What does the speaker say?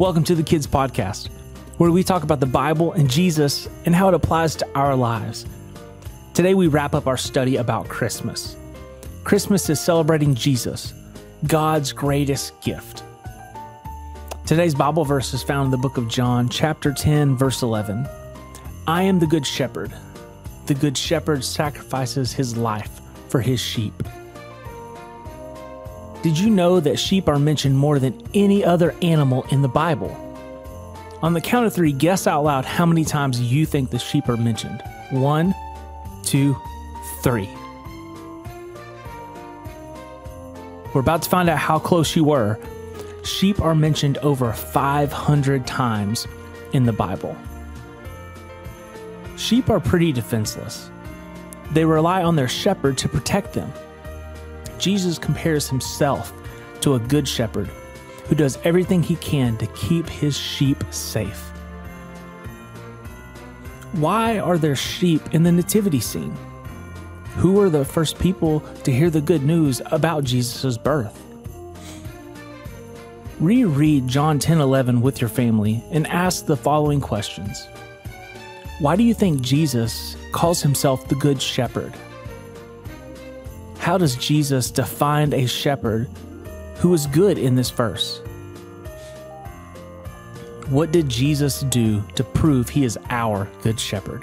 Welcome to the Kids Podcast, where we talk about the Bible and Jesus and how it applies to our lives. Today, we wrap up our study about Christmas. Christmas is celebrating Jesus, God's greatest gift. Today's Bible verse is found in the book of John, chapter 10, verse 11. I am the good shepherd. The good shepherd sacrifices his life for his sheep. Did you know that sheep are mentioned more than any other animal in the Bible? On the count of three, guess out loud how many times you think the sheep are mentioned. One, two, three. We're about to find out how close you were. Sheep are mentioned over 500 times in the Bible. Sheep are pretty defenseless. They rely on their shepherd to protect them. Jesus compares himself to a good shepherd who does everything he can to keep his sheep safe. Why are there sheep in the nativity scene? Who were the first people to hear the good news about Jesus' birth? Reread John 10:11 with your family and ask the following questions. Why do you think Jesus calls himself the good shepherd? How does Jesus define a shepherd who is good in this verse? What did Jesus do to prove he is our good shepherd?